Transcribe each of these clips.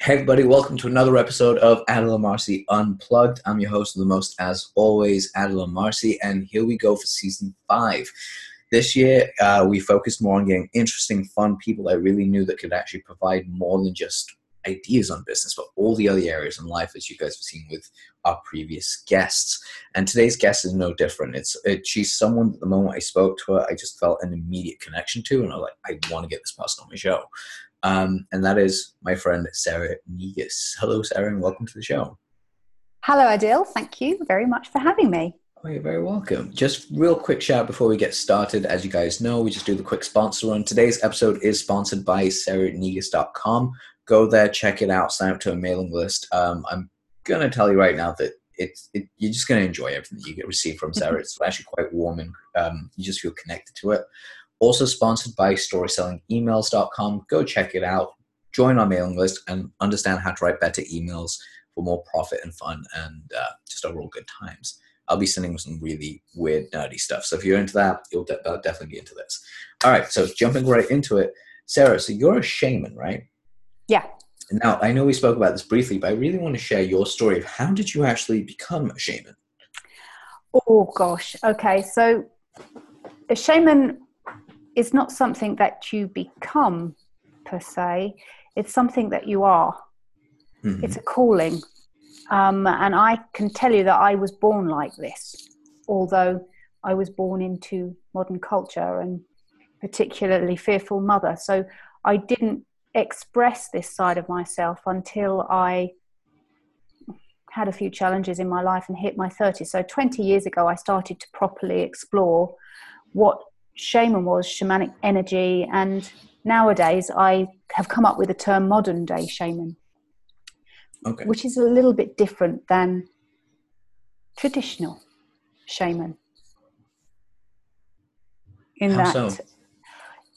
Hey, everybody, welcome to another episode of Adil Amarsi Unplugged. I'm your host of the most, as always, Adil Amarsi, and here we go for season five. This year, uh, we focused more on getting interesting, fun people I really knew that could actually provide more than just ideas on business, but all the other areas in life, as you guys have seen with our previous guests. And today's guest is no different. It's it, she's someone that the moment I spoke to her, I just felt an immediate connection to, and I was like, I want to get this person on my show. Um, and that is my friend Sarah Negus. Hello, Sarah, and welcome to the show. Hello, Adil. Thank you very much for having me. Oh, you're very welcome. Just real quick shout before we get started. As you guys know, we just do the quick sponsor run. Today's episode is sponsored by sarahnegus.com. Go there, check it out, sign up to a mailing list. Um, I'm going to tell you right now that it's it, you're just going to enjoy everything that you get received from Sarah. it's actually quite warm and um, you just feel connected to it. Also sponsored by storysellingemails.com. Go check it out. Join our mailing list and understand how to write better emails for more profit and fun and uh, just overall good times. I'll be sending some really weird, nerdy stuff. So if you're into that, you'll de- definitely be into this. All right, so jumping right into it, Sarah. So you're a shaman, right? Yeah. Now I know we spoke about this briefly, but I really want to share your story of how did you actually become a shaman? Oh gosh. Okay, so a shaman is not something that you become per se. It's something that you are. Mm-hmm. It's a calling. Um, and I can tell you that I was born like this, although I was born into modern culture and particularly fearful mother. So I didn't express this side of myself until I had a few challenges in my life and hit my 30s. So 20 years ago, I started to properly explore what shaman was shamanic energy and nowadays i have come up with the term modern day shaman okay. which is a little bit different than traditional shaman in How that so?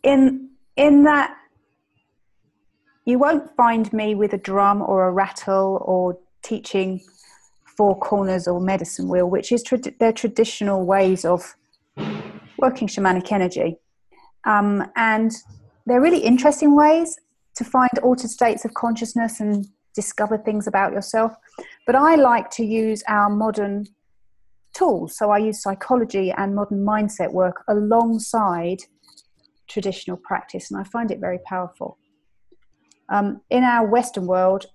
in in that you won't find me with a drum or a rattle or teaching four corners or medicine wheel which is their traditional ways of working shamanic energy. Um, and they're really interesting ways to find altered states of consciousness and discover things about yourself. But I like to use our modern tools. So I use psychology and modern mindset work alongside traditional practice, and I find it very powerful. Um, in our Western world,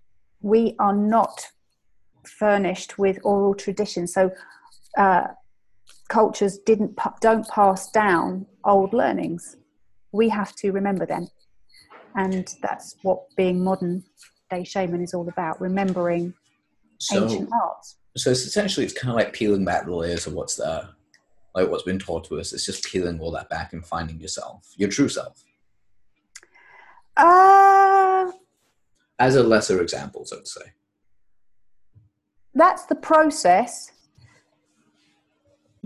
we are not furnished with oral tradition. So uh, cultures didn't don't pass down old learnings. We have to remember them, and that's what being modern day shaman is all about: remembering so, ancient arts. So it's essentially it's kind of like peeling back the layers of what's there, like what's been taught to us. It's just peeling all that back and finding yourself, your true self. Uh, As a lesser example, so to say. That's the process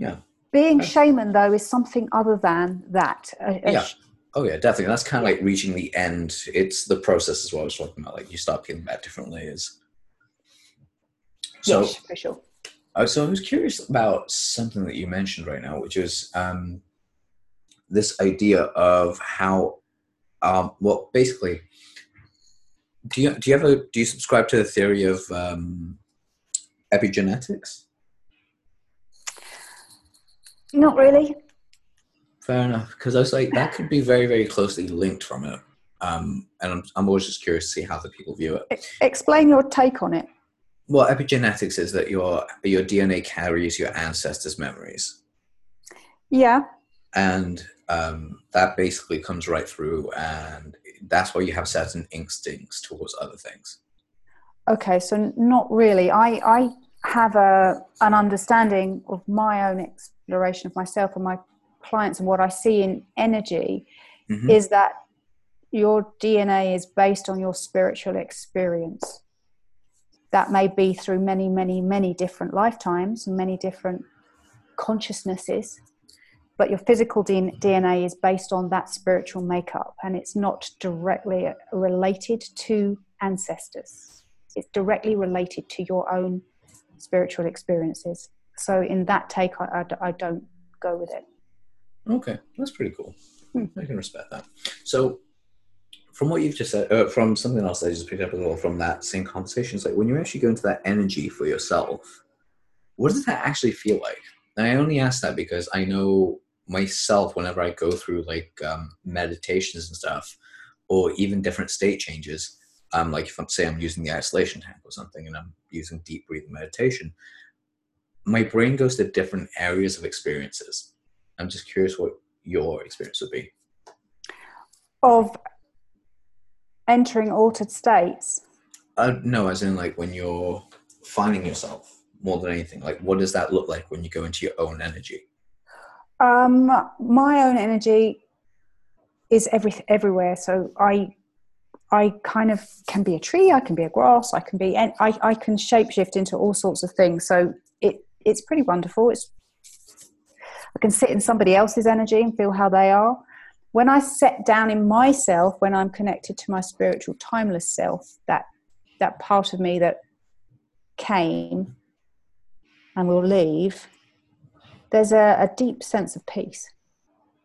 yeah. Being shaman, though, is something other than that. A, a yeah. Oh yeah, definitely. That's kind of like reaching the end. It's the process as well. I was talking about. Like you start peeling back different layers. So, yes, for sure. Uh, so I was curious about something that you mentioned right now, which is um, this idea of how, um, well, basically, do you do you ever do you subscribe to the theory of um, epigenetics? Not really. Fair enough, because I was like, that could be very, very closely linked from it. Um, and I'm, I'm always just curious to see how the people view it. Explain your take on it. Well, epigenetics is that your your DNA carries your ancestors' memories. Yeah. And um, that basically comes right through, and that's why you have certain instincts towards other things. Okay, so not really. I I have a an understanding of my own exploration of myself and my clients and what I see in energy mm-hmm. is that your DNA is based on your spiritual experience. That may be through many, many, many different lifetimes many different consciousnesses, but your physical DNA is based on that spiritual makeup and it's not directly related to ancestors. It's directly related to your own spiritual experiences. So in that take, I, I, I don't go with it. Okay, that's pretty cool. Hmm. I can respect that. So from what you've just said, uh, from something else I just picked up as well from that same conversation, it's like when you actually go into that energy for yourself, what does that actually feel like? And I only ask that because I know myself whenever I go through like um, meditations and stuff, or even different state changes. Um, like if I'm say I'm using the isolation tank or something, and I'm using deep breathing meditation, my brain goes to different areas of experiences. I'm just curious what your experience would be. Of entering altered states? Uh, no, as in like when you're finding yourself more than anything. Like, what does that look like when you go into your own energy? Um, my own energy is every everywhere. So I, I kind of can be a tree. I can be a grass. I can be. I I can shapeshift into all sorts of things. So it's pretty wonderful. It's I can sit in somebody else's energy and feel how they are. When I set down in myself, when I'm connected to my spiritual timeless self, that that part of me that came and will leave, there's a, a deep sense of peace,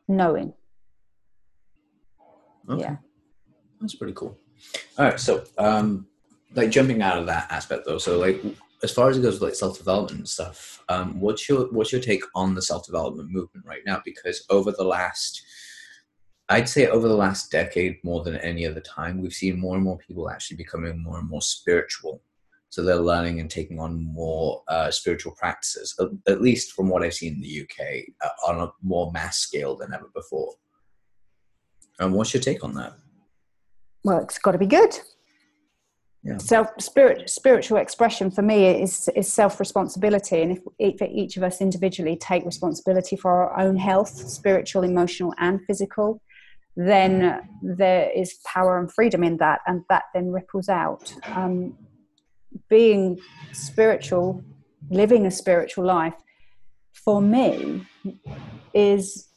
knowing. Okay. Yeah. That's pretty cool. All right. So, um, like jumping out of that aspect though, so like as far as it goes with like self development and stuff, um, what's your what's your take on the self development movement right now? Because over the last, I'd say over the last decade, more than any other time, we've seen more and more people actually becoming more and more spiritual. So they're learning and taking on more uh, spiritual practices, at least from what I've seen in the UK, uh, on a more mass scale than ever before. And what's your take on that? Well, it's got to be good yeah. self spirit spiritual expression for me is is self responsibility and if, if each of us individually take responsibility for our own health spiritual emotional and physical then there is power and freedom in that and that then ripples out um, being spiritual living a spiritual life for me is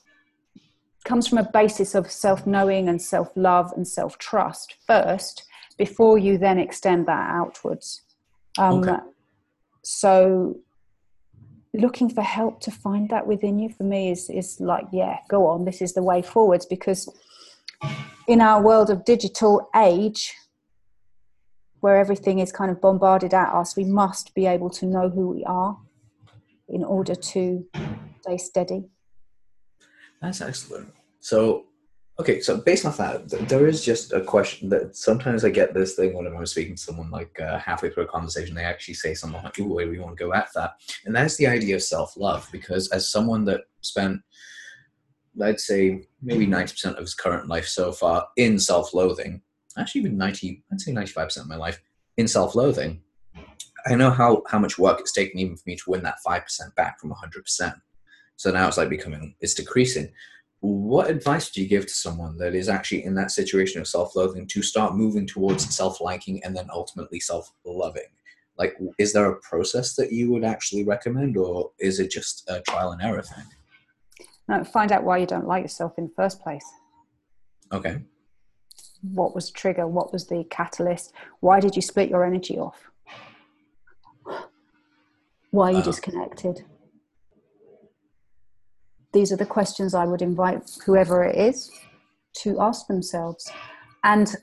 comes from a basis of self-knowing and self-love and self-trust first before you then extend that outwards. Um, okay. So, looking for help to find that within you for me is is like, yeah, go on. This is the way forwards because in our world of digital age, where everything is kind of bombarded at us, we must be able to know who we are in order to stay steady. That's excellent. So, Okay, so based off that, there is just a question that sometimes I get this thing whenever I'm speaking to someone like uh, halfway through a conversation, they actually say something like, "Ooh, we want to go at that," and that's the idea of self-love. Because as someone that spent, I'd say maybe ninety percent of his current life so far in self-loathing, actually even ninety, I'd say ninety-five percent of my life in self-loathing, I know how how much work it's taken even for me to win that five percent back from hundred percent. So now it's like becoming, it's decreasing what advice would you give to someone that is actually in that situation of self-loathing to start moving towards self-liking and then ultimately self-loving? Like is there a process that you would actually recommend or is it just a trial and error thing? No find out why you don't like yourself in the first place. Okay. What was the trigger? What was the catalyst? Why did you split your energy off? Why are you uh, disconnected these are the questions I would invite whoever it is to ask themselves. And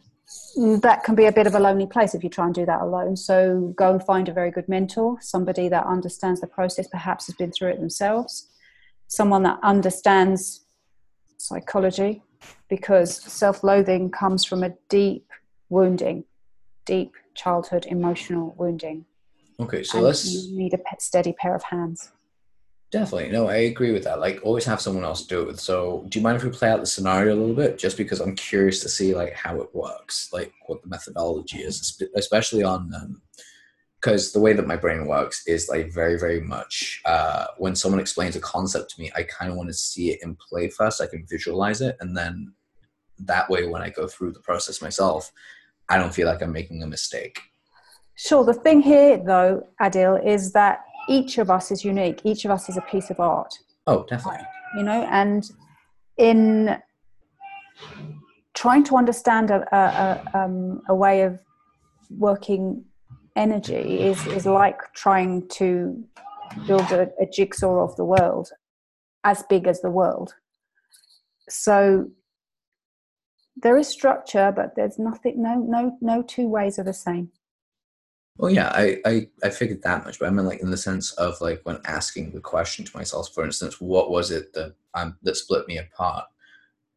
that can be a bit of a lonely place if you try and do that alone. So go and find a very good mentor, somebody that understands the process, perhaps has been through it themselves, someone that understands psychology, because self loathing comes from a deep wounding, deep childhood emotional wounding. Okay, so and let's. You need a steady pair of hands. Definitely. No, I agree with that. Like always have someone else do it. So do you mind if we play out the scenario a little bit? Just because I'm curious to see like how it works, like what the methodology is, especially on because um, the way that my brain works is like very, very much uh, when someone explains a concept to me, I kind of want to see it in play first. I can visualize it. And then that way, when I go through the process myself, I don't feel like I'm making a mistake. Sure. The thing here, though, Adil, is that each of us is unique. Each of us is a piece of art. Oh, definitely. You know, and in trying to understand a, a, um, a way of working energy is, is like trying to build a, a jigsaw of the world as big as the world. So there is structure, but there's nothing. No, no, no two ways are the same. Well, yeah, I, I, I figured that much, but I mean, like in the sense of like when asking the question to myself, for instance, what was it that um, that split me apart?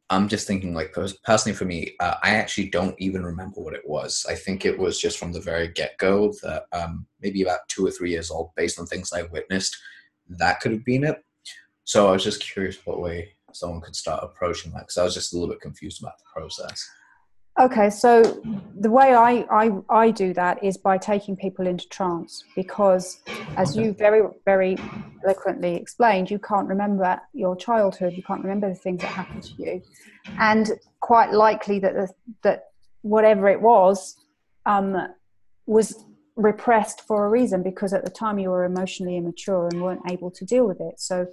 I'm just thinking, like personally for me, uh, I actually don't even remember what it was. I think it was just from the very get go that um, maybe about two or three years old, based on things I witnessed, that could have been it. So I was just curious what way someone could start approaching that because I was just a little bit confused about the process. Okay, so the way I, I, I do that is by taking people into trance because, as okay. you very, very eloquently explained, you can't remember your childhood, you can't remember the things that happened to you. And quite likely that, the, that whatever it was um, was repressed for a reason because at the time you were emotionally immature and weren't able to deal with it. So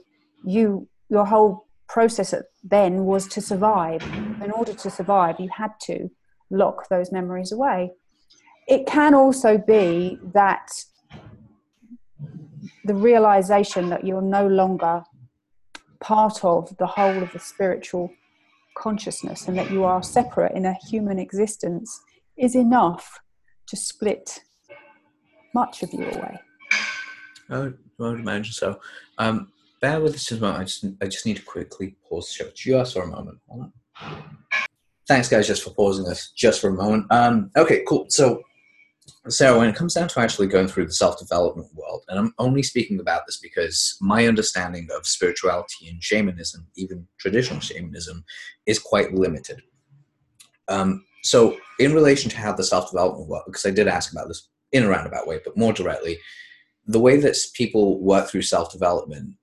you your whole process then was to survive. In order to survive, you had to lock those memories away. It can also be that the realization that you're no longer part of the whole of the spiritual consciousness and that you are separate in a human existence is enough to split much of you away. I would, I would imagine so. Um, bear with us just a moment. I just, I just need to quickly pause the show just for a moment. Thanks, guys, just for pausing us just for a moment. Um, okay, cool. So, Sarah, when it comes down to actually going through the self development world, and I'm only speaking about this because my understanding of spirituality and shamanism, even traditional shamanism, is quite limited. Um, so, in relation to how the self development work, because I did ask about this in a roundabout way, but more directly, the way that people work through self development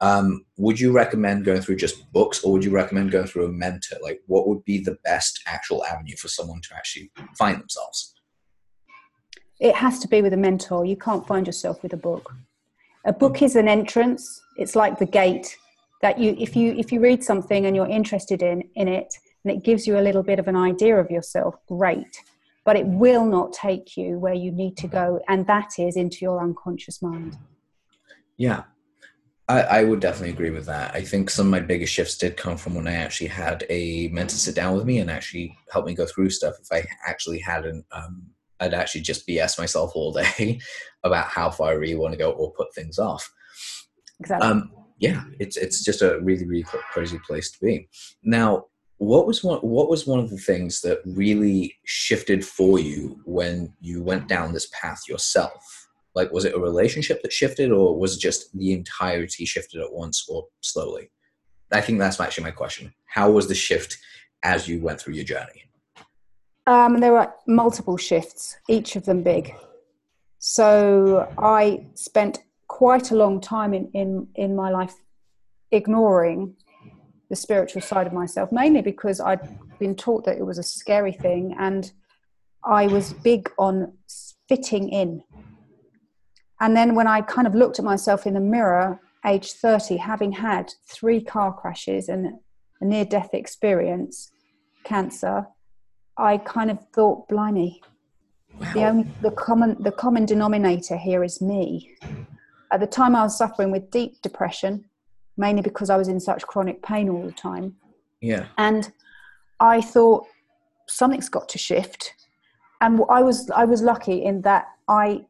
um, would you recommend going through just books or would you recommend going through a mentor? Like, what would be the best actual avenue for someone to actually find themselves? It has to be with a mentor. You can't find yourself with a book. A book is an entrance. It's like the gate that you, if you, if you read something and you're interested in, in it, and it gives you a little bit of an idea of yourself, great. But it will not take you where you need to go, and that is into your unconscious mind. Yeah, I, I, would definitely agree with that. I think some of my biggest shifts did come from when I actually had a mentor sit down with me and actually help me go through stuff. If I actually hadn't, um, I'd actually just BS myself all day about how far I really want to go or put things off. Exactly. Um, yeah, it's it's just a really really crazy place to be. Now, what was one what was one of the things that really shifted for you when you went down this path yourself? Like was it a relationship that shifted or was it just the entirety shifted at once or slowly? I think that's actually my question. How was the shift as you went through your journey? Um, there were multiple shifts each of them big. So i spent quite a long time in, in, in my life ignoring the spiritual side of myself mainly because i'd been taught that it was a scary thing and i was big on fitting in and then when I kind of looked at myself in the mirror, age 30, having had three car crashes and a near death experience, cancer, I kind of thought, blimey, wow. the only the common the common denominator here is me. At the time I was suffering with deep depression, mainly because I was in such chronic pain all the time. Yeah. And I thought something's got to shift. And I was I was lucky in that I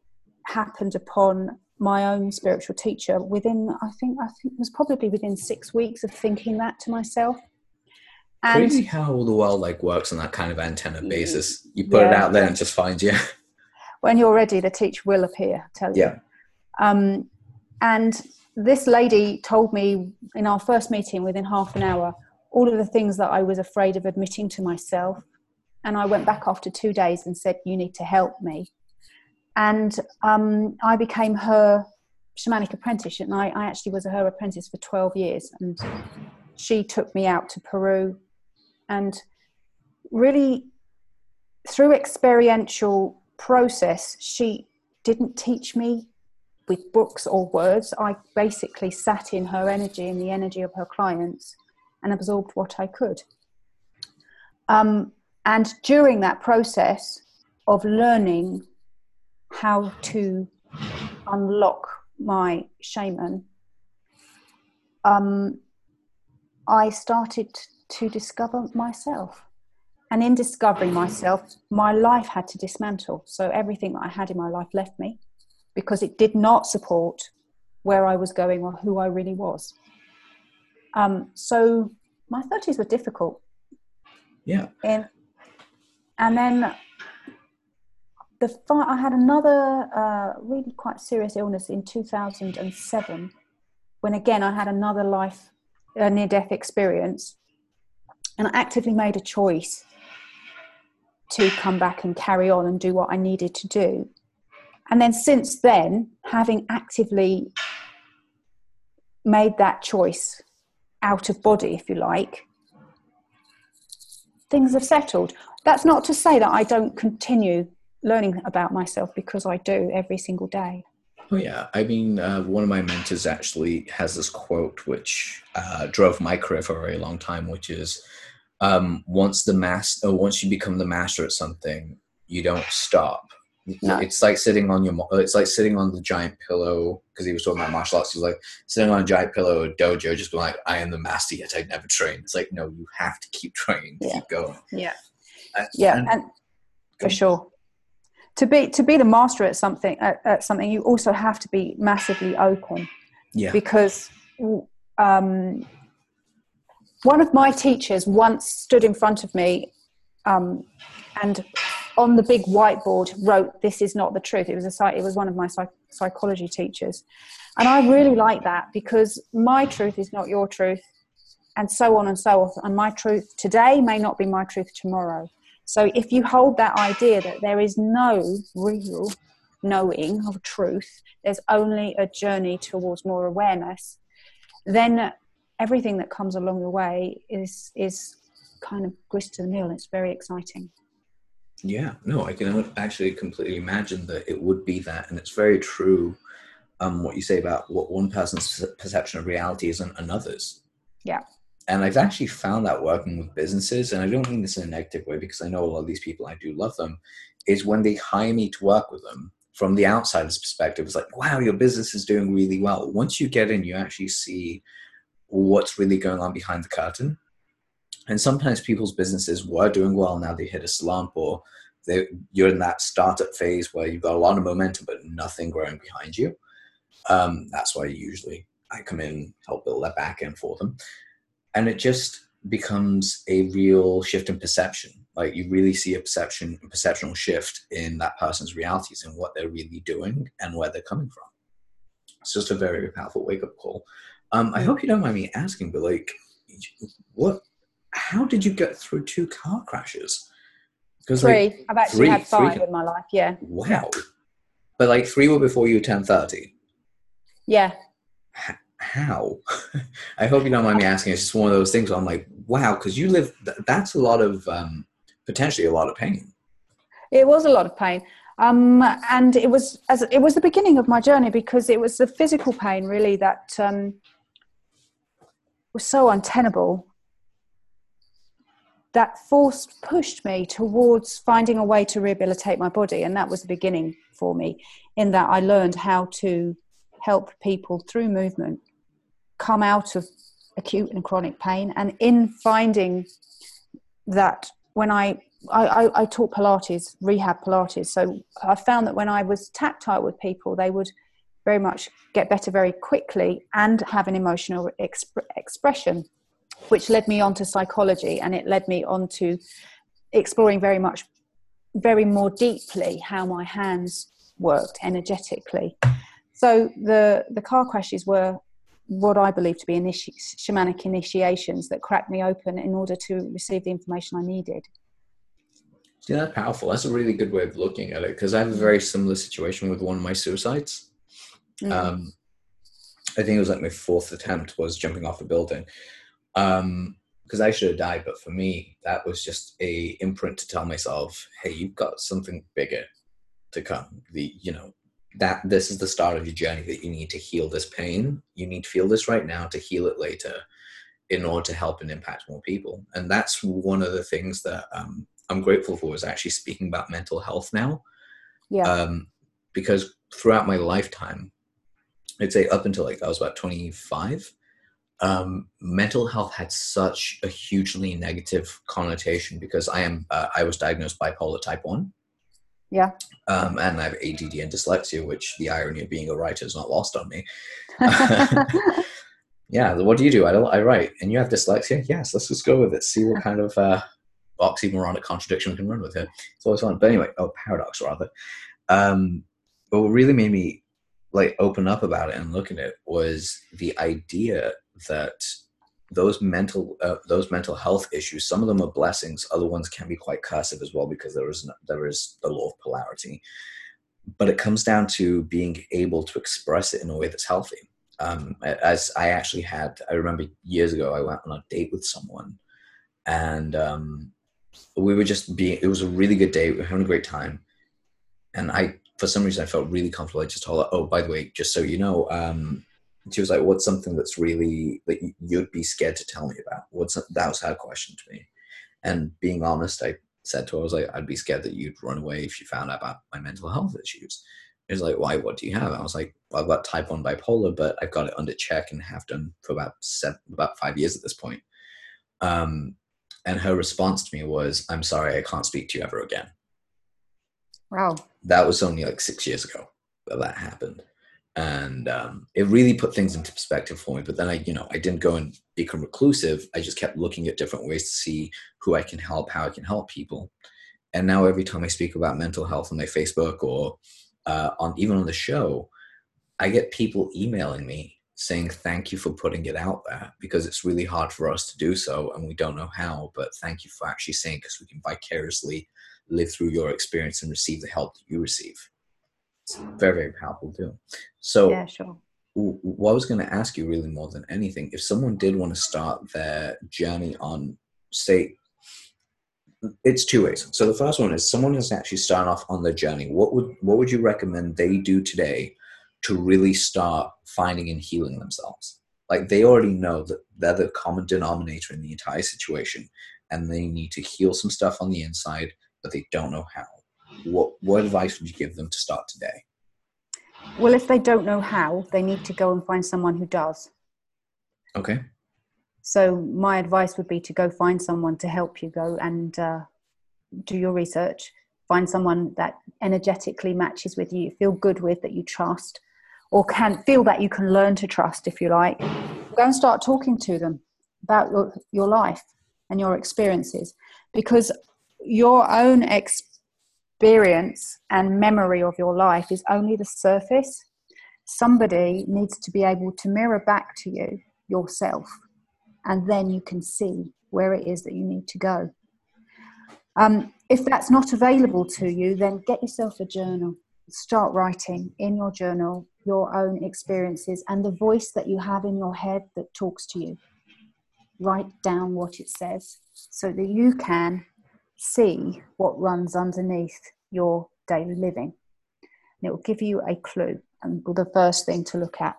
happened upon my own spiritual teacher within I think I think it was probably within six weeks of thinking that to myself. And Crazy how the world like works on that kind of antenna basis. You put yeah. it out there and just finds you. When you're ready, the teacher will appear. Tell you. Yeah. Um, and this lady told me in our first meeting within half an hour all of the things that I was afraid of admitting to myself. And I went back after two days and said, "You need to help me." And um, I became her shamanic apprentice. And I, I, actually was her apprentice for 12 years. And she took me out to Peru and really, through experiential process, she didn't teach me with books or words. I basically sat in her energy and the energy of her clients and absorbed what I could. Um, and during that process of learning how to unlock my shaman, um, I started to discover myself. and in discovering myself, my life had to dismantle. So everything that I had in my life left me because it did not support where I was going or who I really was. Um, so my 30s were difficult. Yeah. And, and then the I had another uh, really quite serious illness in 2007 when again I had another life near death experience and I actively made a choice to come back and carry on and do what I needed to do. And then since then, having actively made that choice out of body, if you like, things have settled. That's not to say that I don't continue learning about myself because I do every single day. Oh yeah, I mean, uh, one of my mentors actually has this quote which uh, drove my career for a very long time, which is, um, "Once the master, or once you become the master at something, you don't stop. No. It's like sitting on your, it's like sitting on the giant pillow." Because he was talking about martial arts, He's like sitting on a giant pillow, a dojo, just going like, "I am the master, yet I never train." It's like, no, you have to keep training, yeah. keep going. Yeah, uh, yeah, and, and for sure to be to be the master at something at, at something you also have to be massively open. Yeah. Because um, one of my teachers once stood in front of me um, and on the big whiteboard wrote this is not the truth. It was a it was one of my psych- psychology teachers. And i really like that because my truth is not your truth and so on and so on. And my truth today may not be my truth tomorrow so if you hold that idea that there is no real knowing of truth, there's only a journey towards more awareness, then everything that comes along the way is is kind of grist to the mill. It's very exciting. Yeah, no, I can actually completely imagine that it would be that, and it's very true. Um, what you say about what one person's perception of reality is and another's. Yeah and I've actually found that working with businesses, and I don't mean this in a negative way because I know a lot of these people, I do love them, is when they hire me to work with them from the outsider's perspective, it's like, wow, your business is doing really well. Once you get in, you actually see what's really going on behind the curtain. And sometimes people's businesses were doing well, now they hit a slump, or you're in that startup phase where you've got a lot of momentum, but nothing growing behind you. Um, that's why usually I come in, help build that back end for them and it just becomes a real shift in perception. Like you really see a perception perceptual shift in that person's realities and what they're really doing and where they're coming from. It's just a very powerful wake-up call. Um, i hope you don't mind me asking but like what how did you get through two car crashes? Because three. Like, i've actually three, had five three, in my life yeah. Wow. But like three were before you turned 30 yeah how? I hope you don't mind me asking. It's just one of those things I'm like, wow, because you live, that's a lot of, um, potentially a lot of pain. It was a lot of pain. Um, and it was as it was the beginning of my journey because it was the physical pain really that um, was so untenable that forced pushed me towards finding a way to rehabilitate my body and that was the beginning for me in that i learned how to help people through movement come out of acute and chronic pain. And in finding that when I I, I, taught Pilates, rehab Pilates. So I found that when I was tactile with people, they would very much get better very quickly and have an emotional exp- expression, which led me on to psychology and it led me on to exploring very much, very more deeply how my hands worked energetically. So the, the car crashes were what I believe to be initi- shamanic initiations that cracked me open in order to receive the information I needed. See, that's powerful. That's a really good way of looking at it because I have a very similar situation with one of my suicides. Mm. Um, I think it was like my fourth attempt was jumping off a building because um, I should have died, but for me, that was just a imprint to tell myself, "Hey, you've got something bigger to come." The you know that this is the start of your journey that you need to heal this pain. You need to feel this right now to heal it later in order to help and impact more people. And that's one of the things that um, i'm grateful for is actually speaking about mental health now. Yeah. Um, because throughout my lifetime i'd say up until like i was about 25 um, mental health had such a hugely negative connotation because I am uh, I was diagnosed bipolar type one. Yeah. Um, and I have ADD and dyslexia, which the irony of being a writer is not lost on me. yeah. What do you do? I, I write, and you have dyslexia. Yes. Let's just go with it. See what kind of uh, oxymoronic contradiction we can run with here. It's always fun. But anyway, oh, paradox rather. Um, but what really made me like open up about it and look at it was the idea that those mental uh, those mental health issues some of them are blessings other ones can be quite cursive as well because there is there is the law of polarity. But it comes down to being able to express it in a way that's healthy. Um, as i actually had i remember years ago i went on a date with someone and um, we were just being it was a really good day we were having a great time. And i for some reason i felt really comfortable. I just told her oh by the way just so you know um, she was like, "What's something that's really that you'd be scared to tell me about?" What's that was her question to me, and being honest, I said to her, "I was like, I'd be scared that you'd run away if you found out about my mental health issues." It was like, "Why? What do you have?" I was like, well, "I've got type one bipolar, but I've got it under check and have done for about seven, about five years at this point." Um, and her response to me was, "I'm sorry, I can't speak to you ever again." Wow. That was only like six years ago that that happened and um, it really put things into perspective for me but then i you know i didn't go and become reclusive. I just kept looking at different ways to see who i can help how i can help people. And now every time i speak about mental health on my facebook or uh, on even on the show i get people emailing me saying thank you for putting it out there because it's really hard for us to do so and we don't know how but thank you for actually saying because we can vicariously live through your experience and receive the help that you receive very very powerful too. So yeah sure. what i was going to ask you really more than anything if someone did want to start their journey on say it's two ways. So the first one is someone has actually started off on their journey. What would what would you recommend they do today to really start finding and healing themselves? Like they already know that they're the common denominator in the entire situation and they need to heal some stuff on the inside but they don't know how what what advice would you give them to start today? Well, if they don't know how, they need to go and find someone who does. Okay. So my advice would be to go find someone to help you go and uh, do your research. Find someone that energetically matches with you, feel good with, that you trust, or can feel that you can learn to trust, if you like. Go and start talking to them about your, your life and your experiences, because your own ex- experience and memory of your life is only the surface. Somebody needs to be able to mirror back to you yourself, and then you can see where it is that you need to go. Um, if that's not available to you, then get yourself a journal. Start writing in your journal your own experiences and the voice that you have in your head that talks to you. Write down what it says so that you can see what runs underneath your daily living. And it will give you a clue and the first thing to look at.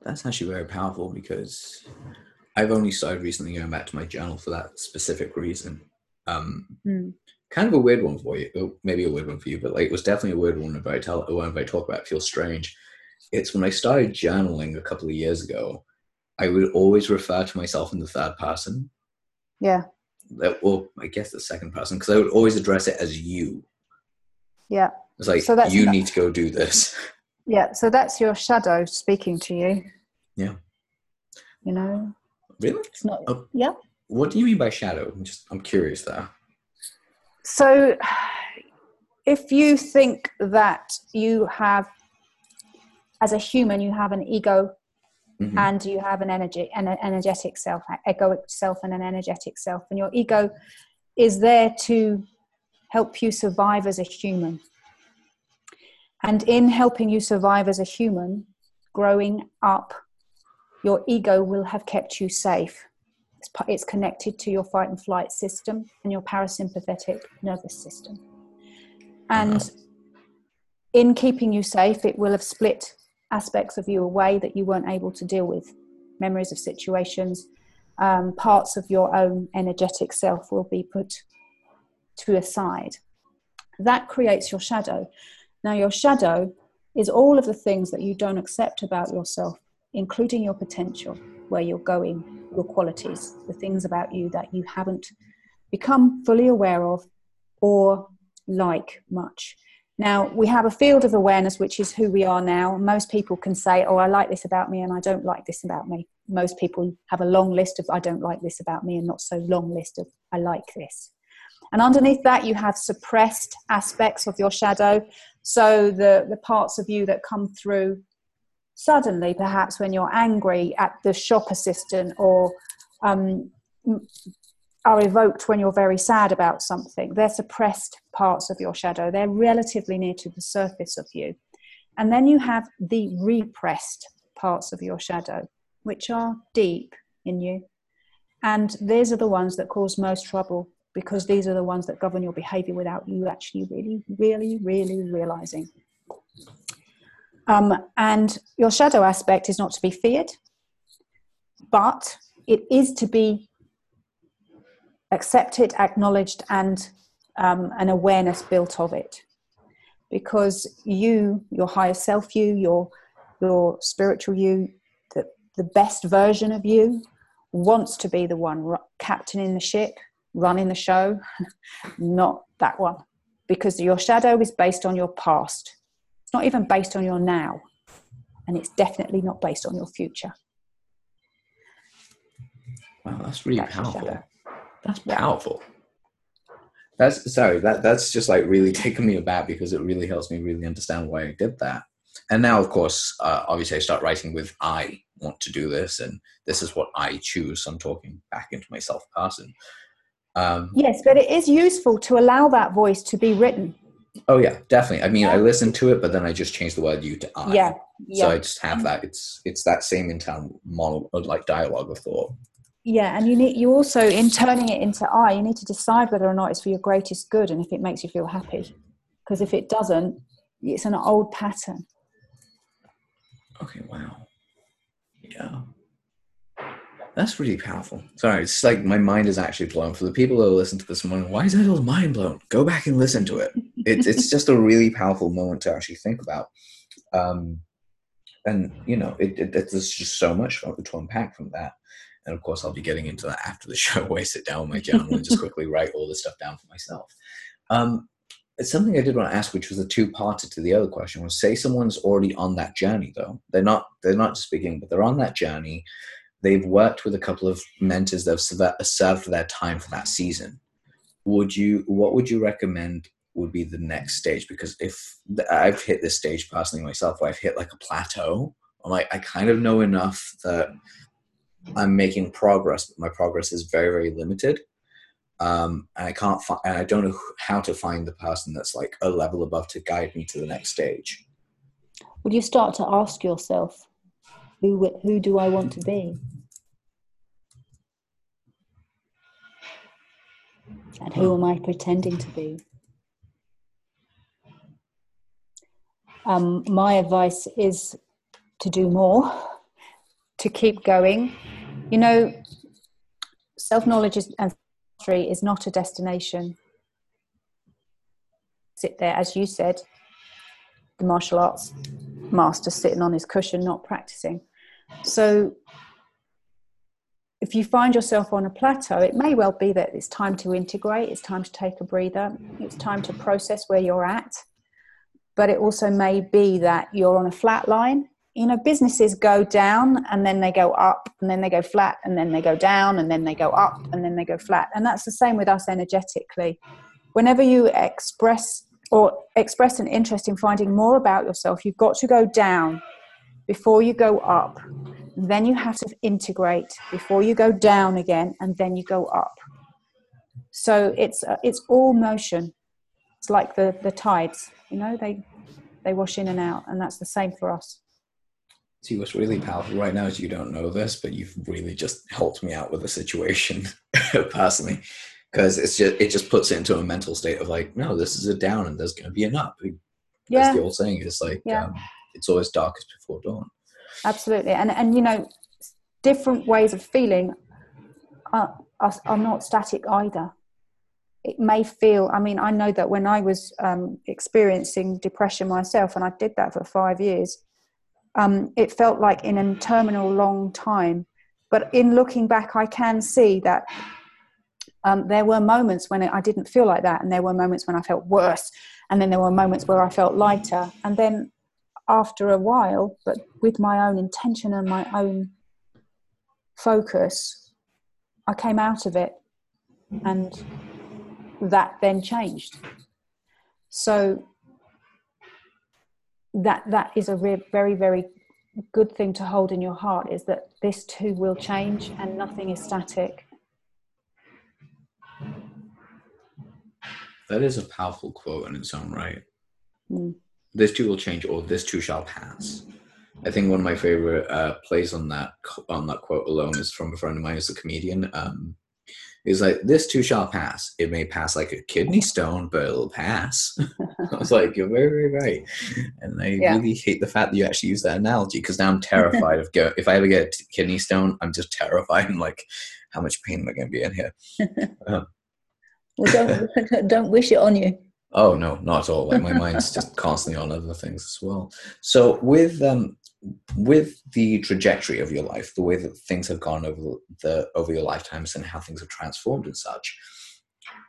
That's actually very powerful because I've only started recently going back to my journal for that specific reason. Um, mm. Kind of a weird one for you, maybe a weird one for you, but like it was definitely a weird one. If I tell, when I talk about, it feels strange. It's when I started journaling a couple of years ago. I would always refer to myself in the third person. Yeah well, I guess the second person, because I would always address it as you. Yeah. It's like, so that's, you need to go do this. Yeah. So that's your shadow speaking to you. Yeah. You know? Really? It's not, oh, yeah. What do you mean by shadow? I'm just, I'm curious there. So if you think that you have, as a human, you have an ego Mm-hmm. and you have an energy an energetic self egoic self and an energetic self. And your ego is there to help you survive as a human. And in helping you survive as a human growing up your ego will have kept you safe. It's, it's connected to your fight and flight system and your parasympathetic nervous system. And in keeping you safe it will have split aspects of you away that you weren't able to deal with memories of situations. Um, parts of your own energetic self will be put to a side. That creates your shadow. Now your shadow is all of the things that you don't accept about yourself including your potential, where you're going, your qualities, the things about you that you haven't become fully aware of or like much. Now, we have a field of awareness, which is who we are now. Most people can say, Oh, I like this about me, and I don't like this about me. Most people have a long list of, I don't like this about me, and not so long list of, I like this. And underneath that, you have suppressed aspects of your shadow. So, the, the parts of you that come through suddenly, perhaps when you're angry at the shop assistant or um, are evoked when you're very sad about something. They're suppressed parts of your shadow, they're relatively near to the surface of you. And then you have the repressed parts of your shadow, which are deep in you. And these are the ones that cause most trouble because these are the ones that govern your behavior without you actually really, really, really realizing. Um, and your shadow aspect is not to be feared, but it is to be accepted, acknowledged, and um, an awareness built of it. Because you, your higher self, you, your your spiritual you, the, the best version of you, wants to be the one captaining the ship, running the show, not that one. Because your shadow is based on your past. It's not even based on your now. And it's definitely not based on your future. Wow, that's really that's powerful. That's powerful. That's sorry, that that's just like really taken me aback because it really helps me really understand why I did that. And now, of course, uh, obviously, I start writing with I want to do this, and this is what I choose. I'm talking back into myself person. Um, yes, but it is useful to allow that voice to be written. Oh yeah, definitely. I mean. I listen to it, but then I just change the word "you" to "I." Yeah, yeah. So I just have that. It's it's that same internal model, of like dialogue of thought yeah and you need you also in turning it into i you need to decide whether or not it's for your greatest good and if it makes you feel happy. Because if it doesn't it's an old pattern. Okay wow. Yeah. That's really powerful. Sorry it's like my mind is actually blown. For the people who listen to this morning why is that all mind blown? Go back and listen to it. It's, it's just a really powerful moment to actually think about. Um and you know it, it, there's just so much to unpack from that and of course, I'll be getting into that after the show where I sit down with my journal and just quickly write all this stuff down for myself. Um, it's something I did want to ask, which was a two-parter to the other question. Was say someone's already on that journey, though they're not they're not just beginning, but they're on that journey. They've worked with a couple of mentors that have served their time for that season. Would you? What would you recommend would be the next stage? Because if I've hit this stage personally myself, where I've hit like a plateau, I'm like I kind of know enough that I'm making progress, but my progress is very, very limited. Um, and I can't find, and I don't know how to find the person that's like a level above to guide me to the next stage. Would you start to ask yourself, who who do I want to be? And who am I pretending to be? Um, my advice is to do more to keep going. You know, self knowledge and mastery is not a destination. Sit there, as you said, the martial arts master sitting on his cushion, not practicing. So, if you find yourself on a plateau, it may well be that it's time to integrate, it's time to take a breather, it's time to process where you're at. But it also may be that you're on a flat line you know businesses go down and then they go up and then they go flat and then they go down and then they go up and then they go flat. And that's the same with us energetically. Whenever you express or express an interest in finding more about yourself you've got to go down before you go up. Then you have to integrate before you go down again and then you go up. So it's uh, it's all motion. It's like the the tides you know they they wash in and out and that's the same for us See, what's really powerful right now is you don't know this, but you've really just helped me out with the situation personally, because it's just it just puts it into a mental state of like, no, this is a down and there's going to be an up. Yeah. As the old saying is like, yeah. um, it's always darkest before dawn. Absolutely, and and you know, different ways of feeling are, are, are not static either. It may feel. I mean, I know that when I was um, experiencing depression myself, and I did that for five years Um, it felt like in a terminal long time. But in looking back, I can see that um, there were moments when I didn't feel like that, and there were moments when I felt worse, and then there were moments where I felt lighter. And then after a while, but with my own intention and my own focus, I came out of it, and that then changed. So that that is a re- very very good thing to hold in your heart is that this too will change and nothing is static That is a powerful quote in its own right. Mm. This too will change, or this too shall pass. I think one of my favorite uh, plays on that on that quote alone is from a friend of mine who's a comedian. Um, he's like, "This too shall pass. It may pass like a kidney stone, but it'll pass." I was like, "You're very, very right," and I yeah. really hate the fact that you actually use that analogy because now I'm terrified of go. If I ever get a kidney stone, I'm just terrified. I'm like, how much pain am I going to be in here? Um, well, don't don't wish it on you. Oh no, not at all. Like my mind's just constantly on other things as well. So with um with the trajectory of your life, the way that things have gone over the over your lifetimes and how things have transformed and such,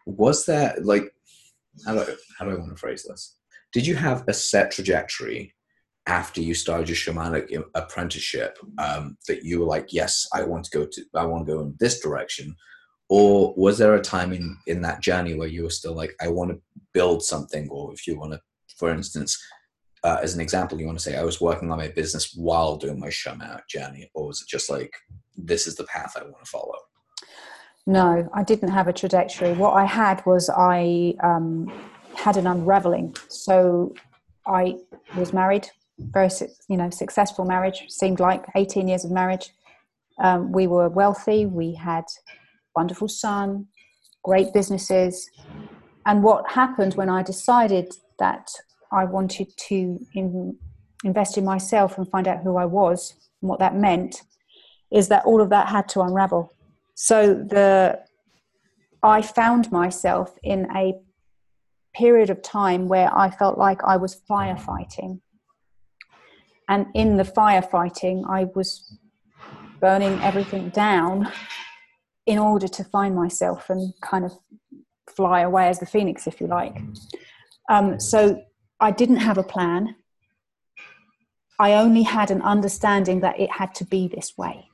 was there like how do I, how do I want to phrase this? Did you have a set trajectory after you started your shamanic apprenticeship um, that you were like, yes, I want to go to, I want to go in this direction, or was there a time in in that journey where you were still like i want to build something or if you want to for instance uh, as an example you want to say i was working on my business while doing my shamanic journey or was it just like this is the path i want to follow no i didn't have a trajectory. What i had was i um, had an unraveling. So i was married very you know successful marriage seemed like 18 years of marriage. Um, we were wealthy we had wonderful son, great businesses. And what happened when I decided that I wanted to in, invest in myself and find out who I was and what that meant is that all of that had to unravel. So the I found myself in a period of time where I felt like I was firefighting. And in the firefighting, I was burning everything down in order to find myself and kind of fly away as the phoenix, if you like. Um, so I didn't have a plan. I only had an understanding that it had to be this way.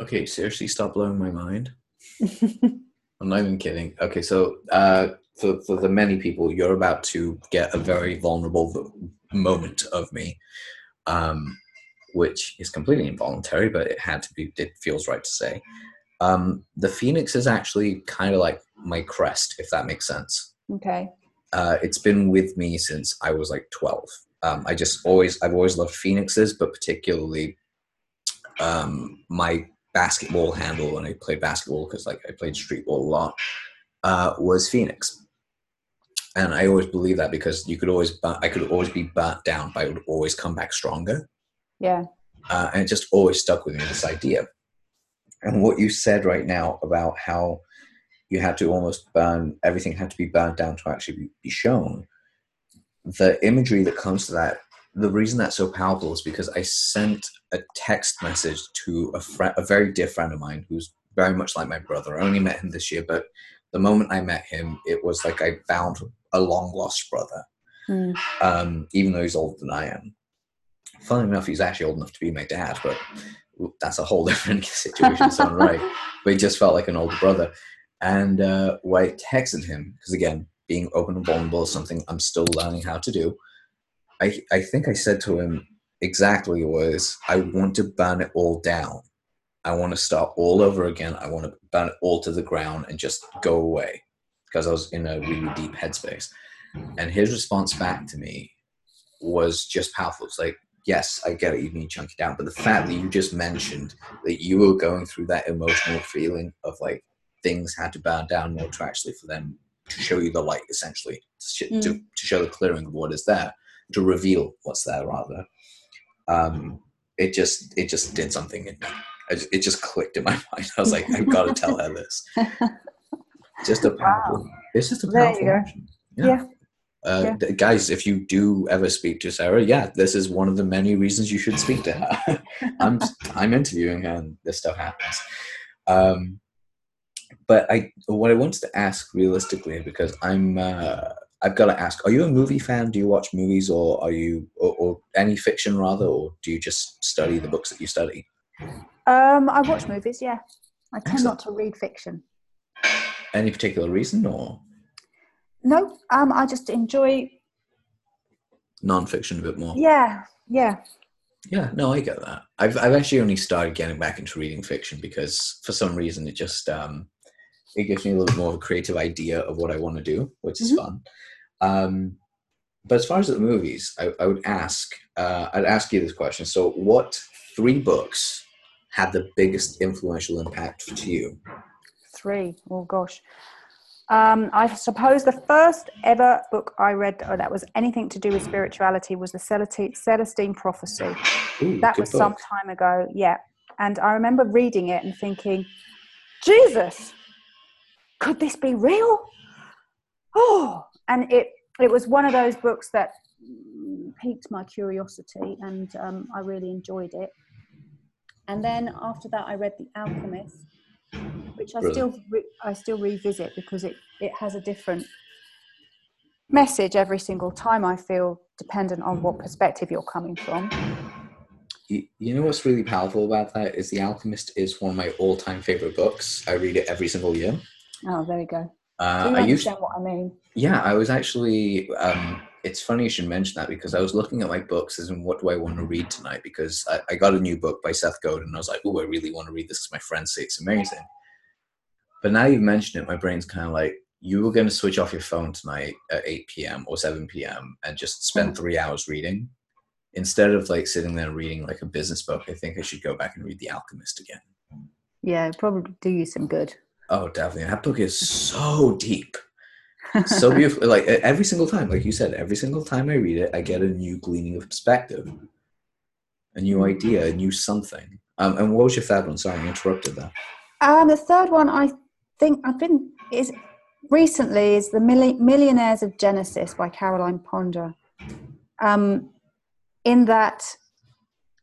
Okay, seriously, stop blowing my mind. I'm not even kidding. Okay, so uh, for, for the many people, you're about to get a very vulnerable moment of me. Um, which is completely involuntary, but it had to be, it feels right to say. Um, the phoenix is actually kind of like my crest, if that makes sense. Okay. Uh, it's been with me since I was like 12. Um, I just always, I've always loved phoenixes, but particularly um, my basketball handle when I played basketball, because like I played street ball a lot, uh, was phoenix. And I always believe that because you could always, I could always be burnt down, but I would always come back stronger. Yeah. Uh, and it just always stuck with me this idea. And what you said right now about how you had to almost burn everything had to be burned down to actually be shown. The imagery that comes to that, the reason that's so powerful is because I sent a text message to a friend, a very dear friend of mine who's very much like my brother. I only met him this year, but the moment I met him, it was like I found a long lost brother. Mm. Um, even though he's older than I am funnily enough, he's actually old enough to be my dad, but that's a whole different situation, so right. But he just felt like an older brother. And uh, I texted him, because again, being open and vulnerable is something I'm still learning how to do. I, I think I said to him exactly was, I want to burn it all down. I want to start all over again. I want to burn it all to the ground and just go away because I was in a really deep headspace. And his response back to me was just powerful. It's like, yes, I get it, you need to chunk it down. But the fact that you just mentioned that you were going through that emotional feeling of like things had to burn down more to actually for them to show you the light, essentially, to, sh- mm. to, to, show the clearing of what is there, to reveal what's there, rather. Um, it just it just did something in me. Just, it just clicked in my mind. I was like, I've got to tell her this. Just a powerful. Wow. It's just a powerful. Yeah. yeah. Uh, Yeah. guys, if you do ever speak to Sarah, yeah, this is one of the many reasons you should speak to her. I'm I'm interviewing her, and this stuff happens. Um, but I what I wanted to ask realistically because I'm uh, I've got to ask: Are you a movie fan? Do you watch movies, or are you or, or any fiction rather, or do you just study the books that you study? Um, I watch movies. Yeah, I tend Excellent. not to read fiction. Any particular reason, or No, um, I just enjoy. non-fiction a bit more? Yeah, yeah. Yeah, no, I get that. I've I've actually only started getting back into reading fiction because for some reason it just um it gives me a little bit more of a creative idea of what I want to do, which is Mhm. fun. Um but as far as the movies, I, I would ask uh, I'd ask you this question. So what three books had the biggest influential impact to you? Three. Oh gosh. Um, I suppose the first ever book I read that was anything to do with spirituality was the Celestine, Prophecy. Ooh, That was some time ago. Yeah, and I remember reading it and thinking, Jesus, could this be real? Oh, and it it was one of those books that piqued my curiosity, and um, I really enjoyed it. And then after that, I read The Alchemist, which I Brilliant. still re- I still revisit because it it has a different message every single time. I feel dependent on what perspective you're coming from. You, you know what's really powerful about that is The Alchemist is one of my all-time favorite books. I read it every single year. Oh, there we go. Uh, Do you I used what I mean? Yeah, I was actually. Um, it's funny you should mention that because I was looking at my books as in what do I want to read tonight because I, I got a new book by Seth Godin and I was like, oh, I really want to read this because my friends say it's amazing. But now you've mentioned it, my brain's kind of like, you were going to switch off your phone tonight at 8 p.m. or 7 p.m. and just spend mm. three hours reading. Instead of like sitting there reading like a business book, I think I should go back and read The Alchemist again. Yeah, it'd probably do you some good. Oh, definitely. That book is so deep. So beautiful. Like every single time, like you said, every single time I read it, I get a new gleaning of perspective, a new idea, a new something. Um, and what was your third one? Sorry, I interrupted that. Um, the third one I think I've been is recently is the Milli- Millionaires of Genesis by Caroline Ponder. Um, in that,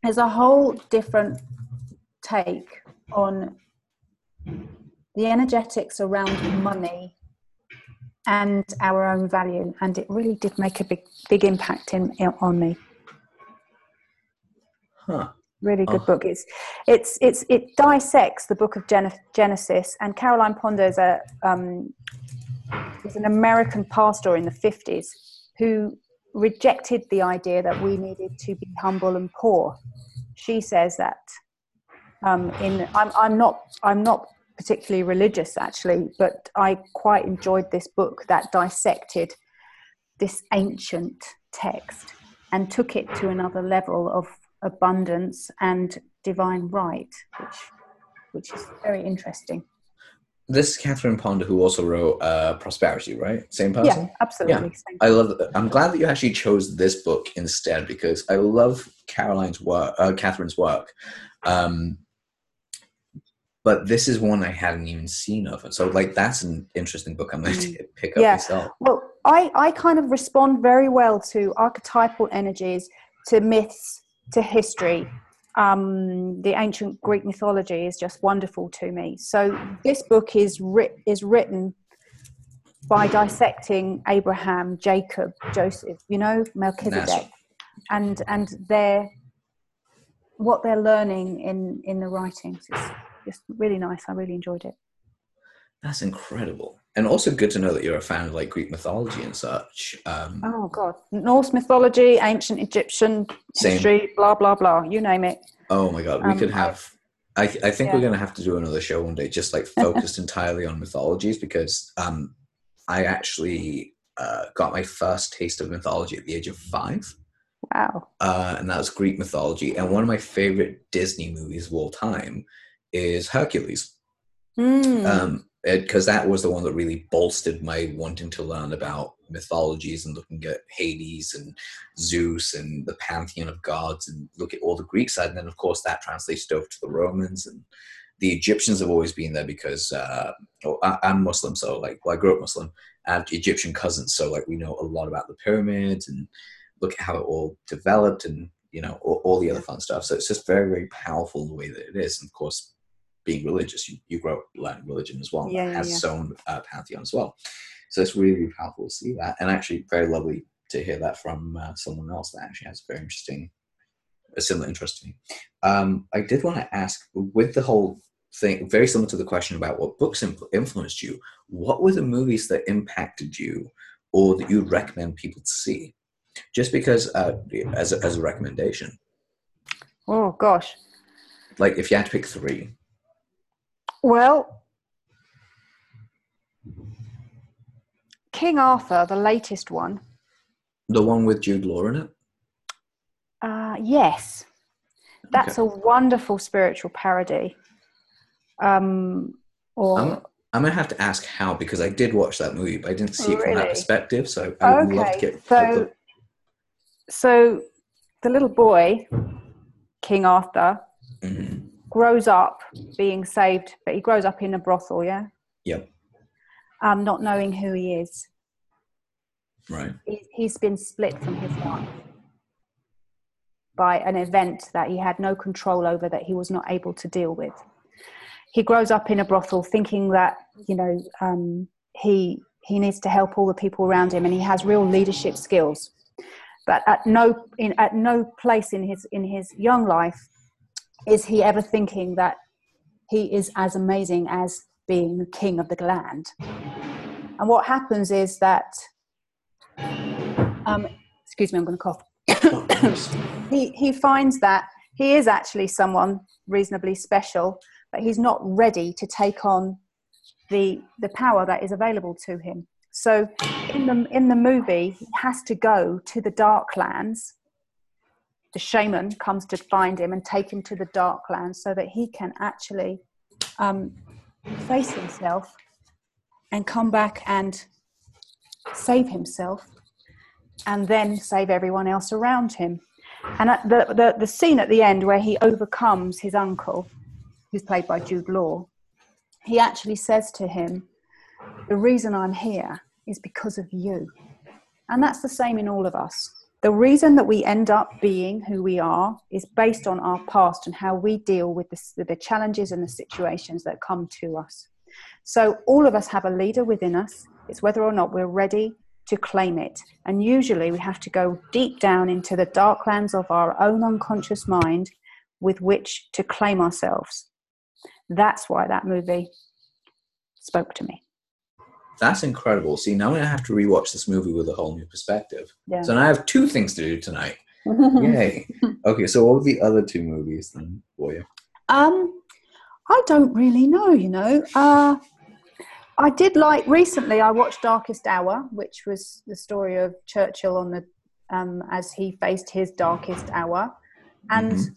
there's a whole different take on the energetics around money and our own value, and it really did make a big big impact in, in on me. Huh. really good Oh. book. It's it's it's it dissects the book of Gen- Genesis, and Caroline Ponder is a um, is an American pastor in the fifties who rejected the idea that we needed to be humble and poor. She says that um, in I'm I'm not I'm not particularly religious actually, but I quite enjoyed this book that dissected this ancient text and took it to another level of abundance and divine right, which which is very interesting. This is Catherine Ponder, who also wrote uh, Prosperity, right? Same person? Yeah, absolutely. Same. I love. I'm glad that you actually chose this book instead because I love Caroline's work, uh, Catherine's work. Um, but this is one I hadn't even seen of, so like that's an interesting book. I'm going to pick up Yeah. myself. Well, I, I kind of respond very well to archetypal energies, to myths, to history. Um, the ancient Greek mythology is just wonderful to me. So this book is writ- is written by dissecting Abraham, Jacob, Joseph, you know, Melchizedek, and and their what they're learning in in the writings. It's just really nice. I really enjoyed it. That's incredible, and also good to know that you're a fan of like Greek mythology and such. Um, Oh God, Norse mythology, ancient Egyptian Same. history, blah blah blah. You name it. Oh my god, we Um, could have. I, I think Yeah. we're gonna have to do another show one day, just like focused entirely on mythologies, because um, I actually uh, got my first taste of mythology at the age of five, Wow. uh, and that was Greek mythology. And one of my favorite Disney movies of all time is Hercules, Mm. um, because that was the one that really bolstered my wanting to learn about mythologies and looking at Hades and Zeus and the pantheon of gods and look at all the Greek side. And then, of course, that translated over to the Romans and the Egyptians have always been there because uh, well, I, I'm Muslim, so like well, I grew up Muslim. I have Egyptian cousins, so like we know a lot about the pyramids and look at how it all developed and you know all, all the other fun stuff. So it's just very very powerful the way that it is. And of course, being religious, you, you grow up learning religion as well. Yeah, that has yeah. its own uh, pantheon as well. So it's really, powerful to see that, and actually very lovely to hear that from uh, someone else that actually has a very interesting, a similar interest to me. Um, I did want to ask, with the whole thing, very similar to the question about what books influenced you. What were the movies that impacted you, or that you'd recommend people to see? Just because, uh, as a, as a recommendation, Oh gosh. like if you had to pick three, Well, King Arthur, the latest one. the one with Jude Law in it. Uh, yes, that's a wonderful spiritual parody. Um, or I'm, I'm gonna have to ask how because I did watch that movie, but I didn't see it from that perspective. So I would love to get. so so the little boy, King Arthur, Mhm. Grows up being saved, but he grows up in a brothel, yeah, Yep. um, not knowing who he is. Right. he, he's been split from his life by an event that he had no control over that he was not able to deal with he grows up in a brothel thinking that you know um, he he needs to help all the people around him and he has real leadership skills but at no in at no place in his in his young life is he ever thinking that he is as amazing as being king of the land and what happens is that um, excuse me, I'm going to cough. he, he finds that he is actually someone reasonably special, but he's not ready to take on the, the power that is available to him. So in the, in the movie, he has to go to the dark lands. The shaman comes to find him and take him to the dark land so that he can actually um, face himself and come back and save himself and then save everyone else around him. And the, the, the scene at the end where he overcomes his uncle, who's played by Jude Law, he actually says to him, The reason I'm here is because of you. And that's the same in all of us. The reason that we end up being who we are is based on our past and how we deal with the, the challenges and the situations that come to us. So, all of us have a leader within us. It's whether or not we're ready to claim it. And usually we have to go deep down into the dark lands of our own unconscious mind with which to claim ourselves. That's why that movie spoke to me. That's incredible. See, now I have to rewatch this movie with a whole new perspective. Yeah. So now I have two things to do tonight. Yay. okay, so what were the other two movies then for you? Um, I don't really know, you know. Uh, I did like recently. I watched Darkest Hour, which was the story of Churchill on the um, as he faced his darkest hour, and Mhm.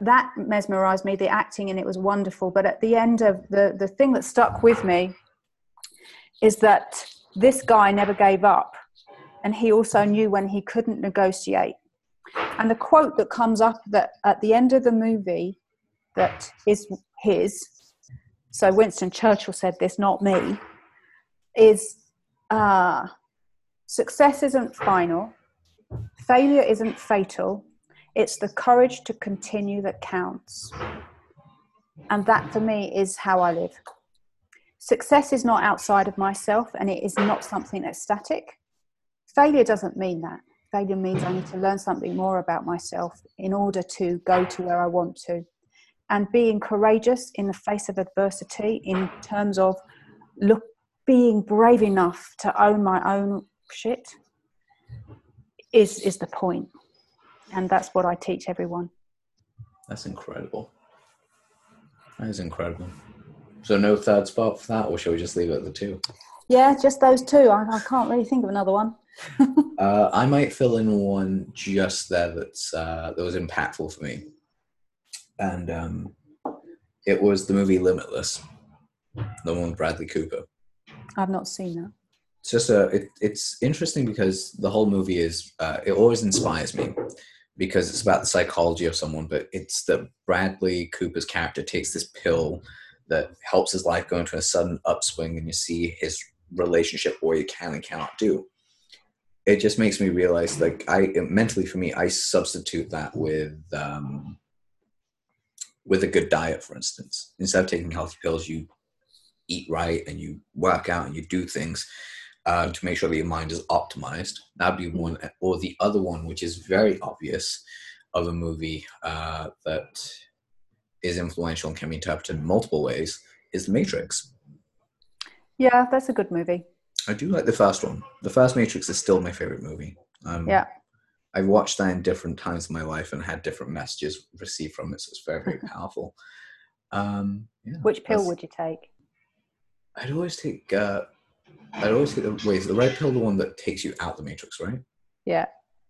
that mesmerised me. The acting in it was wonderful. But at the end of the the thing that stuck with me is that this guy never gave up, and he also knew when he couldn't negotiate. And the quote that comes up that at the end of the movie that is his. So Winston Churchill said this, not me. Is uh, success isn't final, failure isn't fatal. It's the courage to continue that counts. And that for me is how I live. Success is not outside of myself and it is not something that's static. Failure doesn't mean that. Failure means I need to learn something more about myself in order to go to where I want to and being courageous in the face of adversity in terms of look being brave enough to own my own shit is is the point. and that's what i teach everyone That's incredible. That is incredible. So no third spot for that, or shall we just leave it at the two? yeah just those two i, I can't really think of another one Uh, I might fill in one just there that's uh, that was impactful for me, and um, it was the movie Limitless, the one with Bradley Cooper. i've not seen that It's just a it, it's interesting because the whole movie is uh, it always inspires me because it's about the psychology of someone, but it's that Bradley Cooper's character takes this pill that helps his life go into a sudden upswing, and you see his relationship what he can and cannot do. It just makes me realize, like, I mentally for me, I substitute that with um, with a good diet, for instance. Instead of taking healthy pills, you eat right and you work out and you do things uh, to make sure that your mind is optimized. That'd be one, or the other one, which is very obvious, of a movie uh, that is influential and can be interpreted in multiple ways, is The Matrix. Yeah, that's a good movie. I do like the first one. The first Matrix is still my favorite movie. Um, Yeah. I've watched that in different times of my life and had different messages received from it, so it's very, very powerful. Um, yeah, Which pill would you take? I'd always take. Uh, I'd always take the wait. Is the red pill the one that takes you out the matrix, right? Yeah.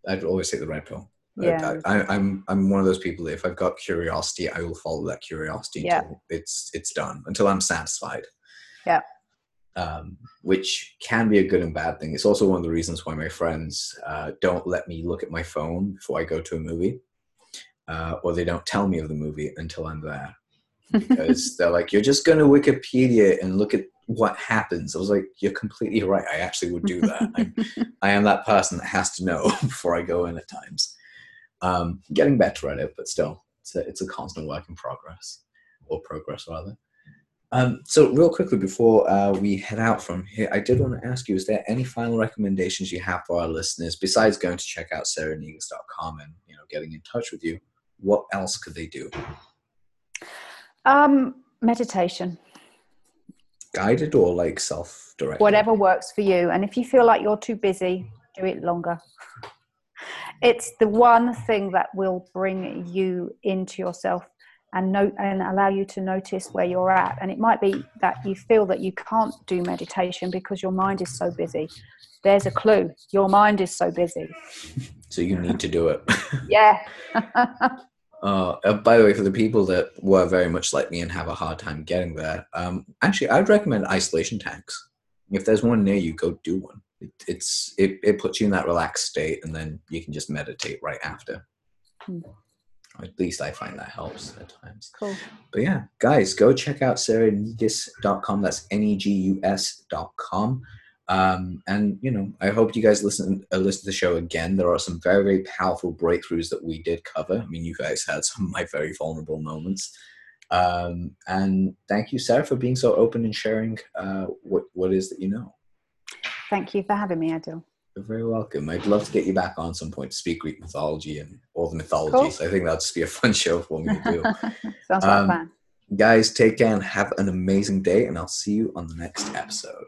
I'd always take the red pill. Yeah. I, I, I'm I'm one of those people that if I've got curiosity, I will follow that curiosity Yeah. until it's it's done, until I'm satisfied. Yeah. Um, which can be a good and bad thing. It's also one of the reasons why my friends uh, don't let me look at my phone before I go to a movie, uh, or they don't tell me of the movie until I'm there because they're like, "You're just going to Wikipedia and look at what happens." I was like, "You're completely right. I actually would do that. I'm, I am that person that has to know before I go in at times." Um, getting better at it, but still, it's a, it's a constant work in progress, or progress rather. Um, so, real quickly before uh, we head out from here, I did want to ask you: Is there any final recommendations you have for our listeners besides going to check out sarahnegus.com and you know getting in touch with you? What else could they do? Um, meditation. Guided or like self-directed? whatever works for you. And if you feel like you're too busy, do it longer. It's the one thing that will bring you into yourself and note and allow you to notice where you're at. And it might be that you feel that you can't do meditation because your mind is so busy. There's a clue. Your mind is so busy. So you need to do it. Yeah. Uh, uh, by the way, for the people that were very much like me and have a hard time getting there, um, actually, I'd recommend isolation tanks. If there's one near you, go do one. It, it's it, it puts you in that relaxed state, and then you can just meditate right after. Hmm. At least I find that helps at times. cool. But yeah, guys, go check out sarahnegus.com. That's N-E-G-U-S.com. Um, and you know, I hope you guys listen uh, listen to the show again. There are some very very powerful breakthroughs that we did cover. I mean, you guys had some of my very vulnerable moments. Um, and thank you, Sarah, for being so open and sharing uh, what what is that you know. Thank you for having me, Adil. You're very welcome. I'd love to get you back on some point to speak Greek mythology and all the mythologies. I think that'd just be a fun show for me to do. Sounds like Um, a plan. Guys, take care and have an amazing day, and I'll see you on the next episode.